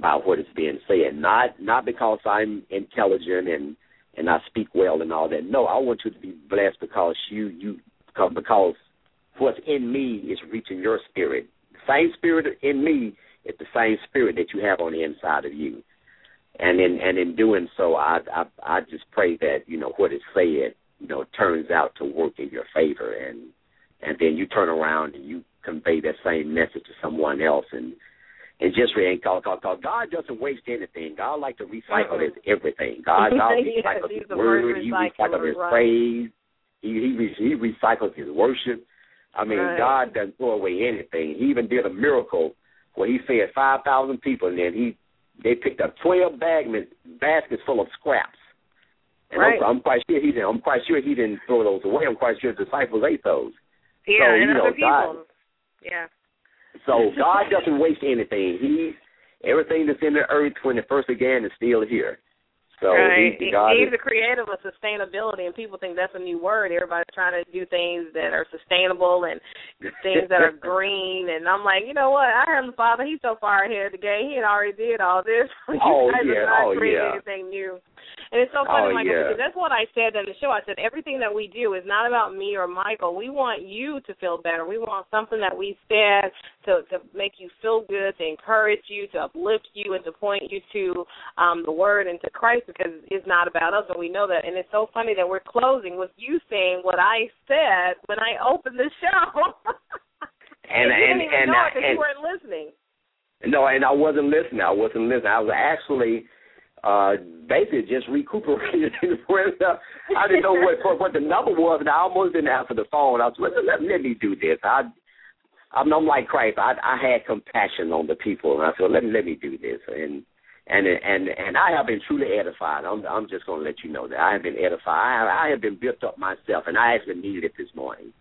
by what is being said. Not not because I'm intelligent and and I speak well and all that. No, I want you to be blessed because you you because because what's in me is reaching your spirit. The same spirit in me is the same spirit that you have on the inside of you. And in and in doing so, I I, I just pray that you know what is said you know turns out to work in your favor, and and then you turn around and you convey that same message to someone else, and and just really call call call. God doesn't waste anything. God like to recycle his everything. God God recycles his word. He recycles his right. praise. He he re- he recycles his worship. I mean, Right. God doesn't throw away anything. He even did a miracle where he fed five thousand people, and then he they picked up twelve bags baskets full of scraps. And Right. I'm, I'm quite sure he didn't. I'm quite sure he didn't throw those away. I'm quite sure the disciples ate those. Yeah, So, and you know, other God- people. Yeah. So God doesn't waste anything. He everything that's in the earth when it first began is still here. So right. he's the God. He's the creator of sustainability, and people think that's a new word. Everybody's trying to do things that are sustainable and things that are green. And I'm like, you know what? I heard the Father. He's so far ahead of the game. He had already did all this. you Oh, guys yeah. are not Oh, creating yeah. anything new. And it's so funny, Oh, Michael, yeah. because that's what I said in the show. I said everything that we do is not about me or Michael. We want you to feel better. We want something that we said to to make you feel good, to encourage you, to uplift you, and to point you to um the Word and to Christ because it's not about us, and we know that. And it's so funny that we're closing with you saying what I said when I opened the show. And you didn't and even and know it 'cause and you weren't listening. no, and I wasn't listening. I wasn't listening. I was actually uh basically just uh, I didn't know what, what the number was, and I almost didn't answer the phone. I was let, let, let me do this. I I'm, I'm like Christ. I I had compassion on the people, and I said let me let me do this, and and and and I have been truly edified. I'm I'm just going to let you know that I have been edified. I have, I have been built up myself, and I actually needed it this morning.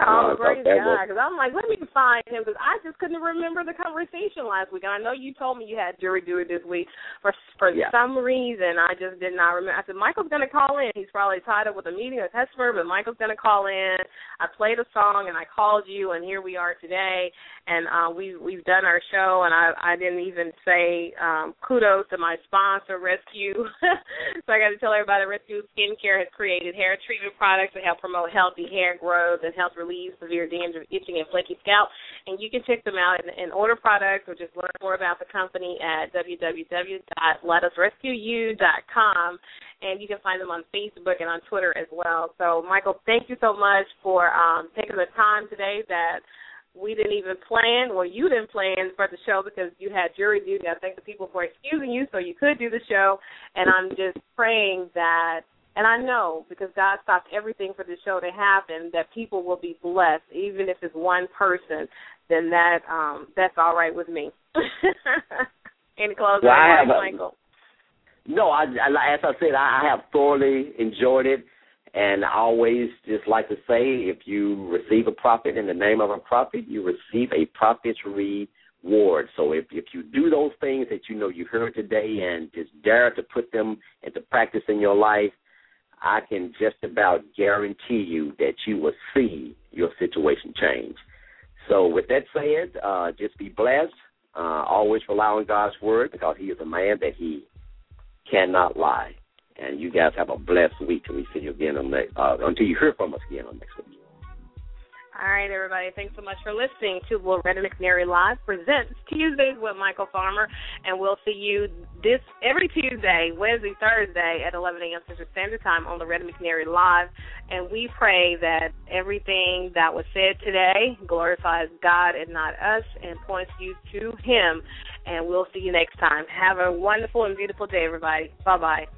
Oh, praise God! Because I'm like, let me find him because I just couldn't remember the conversation last week, and I know you told me you had jury duty this week. For for Yeah. some reason, I just did not remember. I said Michael's going to call in. He's probably tied up with a meeting or customer, but Michael's going to call in. I played a song and I called you, and here we are today. And uh, we we've done our show, and I I didn't even say um, kudos to my sponsor, Rescue. so I got to tell everybody, Rescue Skincare has created hair treatment products that help promote healthy hair growth and help relieve severe dandruff, itching, and flaky scalp. And you can check them out and, and order products or just learn more about the company at www.letusrescueyou.com. And you can find them on Facebook and on Twitter as well. So, Michael, thank you so much for um, taking the time today that we didn't even plan, or you didn't plan for the show because you had jury duty. I thank the people for excusing you so you could do the show. And I'm just praying that, and I know because God stopped everything for the show to happen, that people will be blessed, even if it's one person. Then that um that's all right with me. Any closing Well, I have Michael? No, I, I as I said, I I have thoroughly enjoyed it, and I always just like to say, if you receive a prophet in the name of a prophet, you receive a prophet's reward. So if if you do those things that you know you heard today, and just dare to put them into practice in your life, I can just about guarantee you that you will see your situation change. So with that said, uh, just be blessed. Uh, always rely on God's word because He is a man that He cannot lie. And you guys have a blessed week till we see you again on next, uh, until you hear from us again on next week. All right, everybody. Thanks so much for listening to Loretta McNary Live presents Tuesdays with Michael Farmer, and we'll see you this every Tuesday, Wednesday, Thursday at 11 a.m. Central Standard Time on Loretta McNary Live. And we pray that everything that was said today glorifies God and not us, and points you to Him. And we'll see you next time. Have a wonderful and beautiful day, everybody. Bye bye.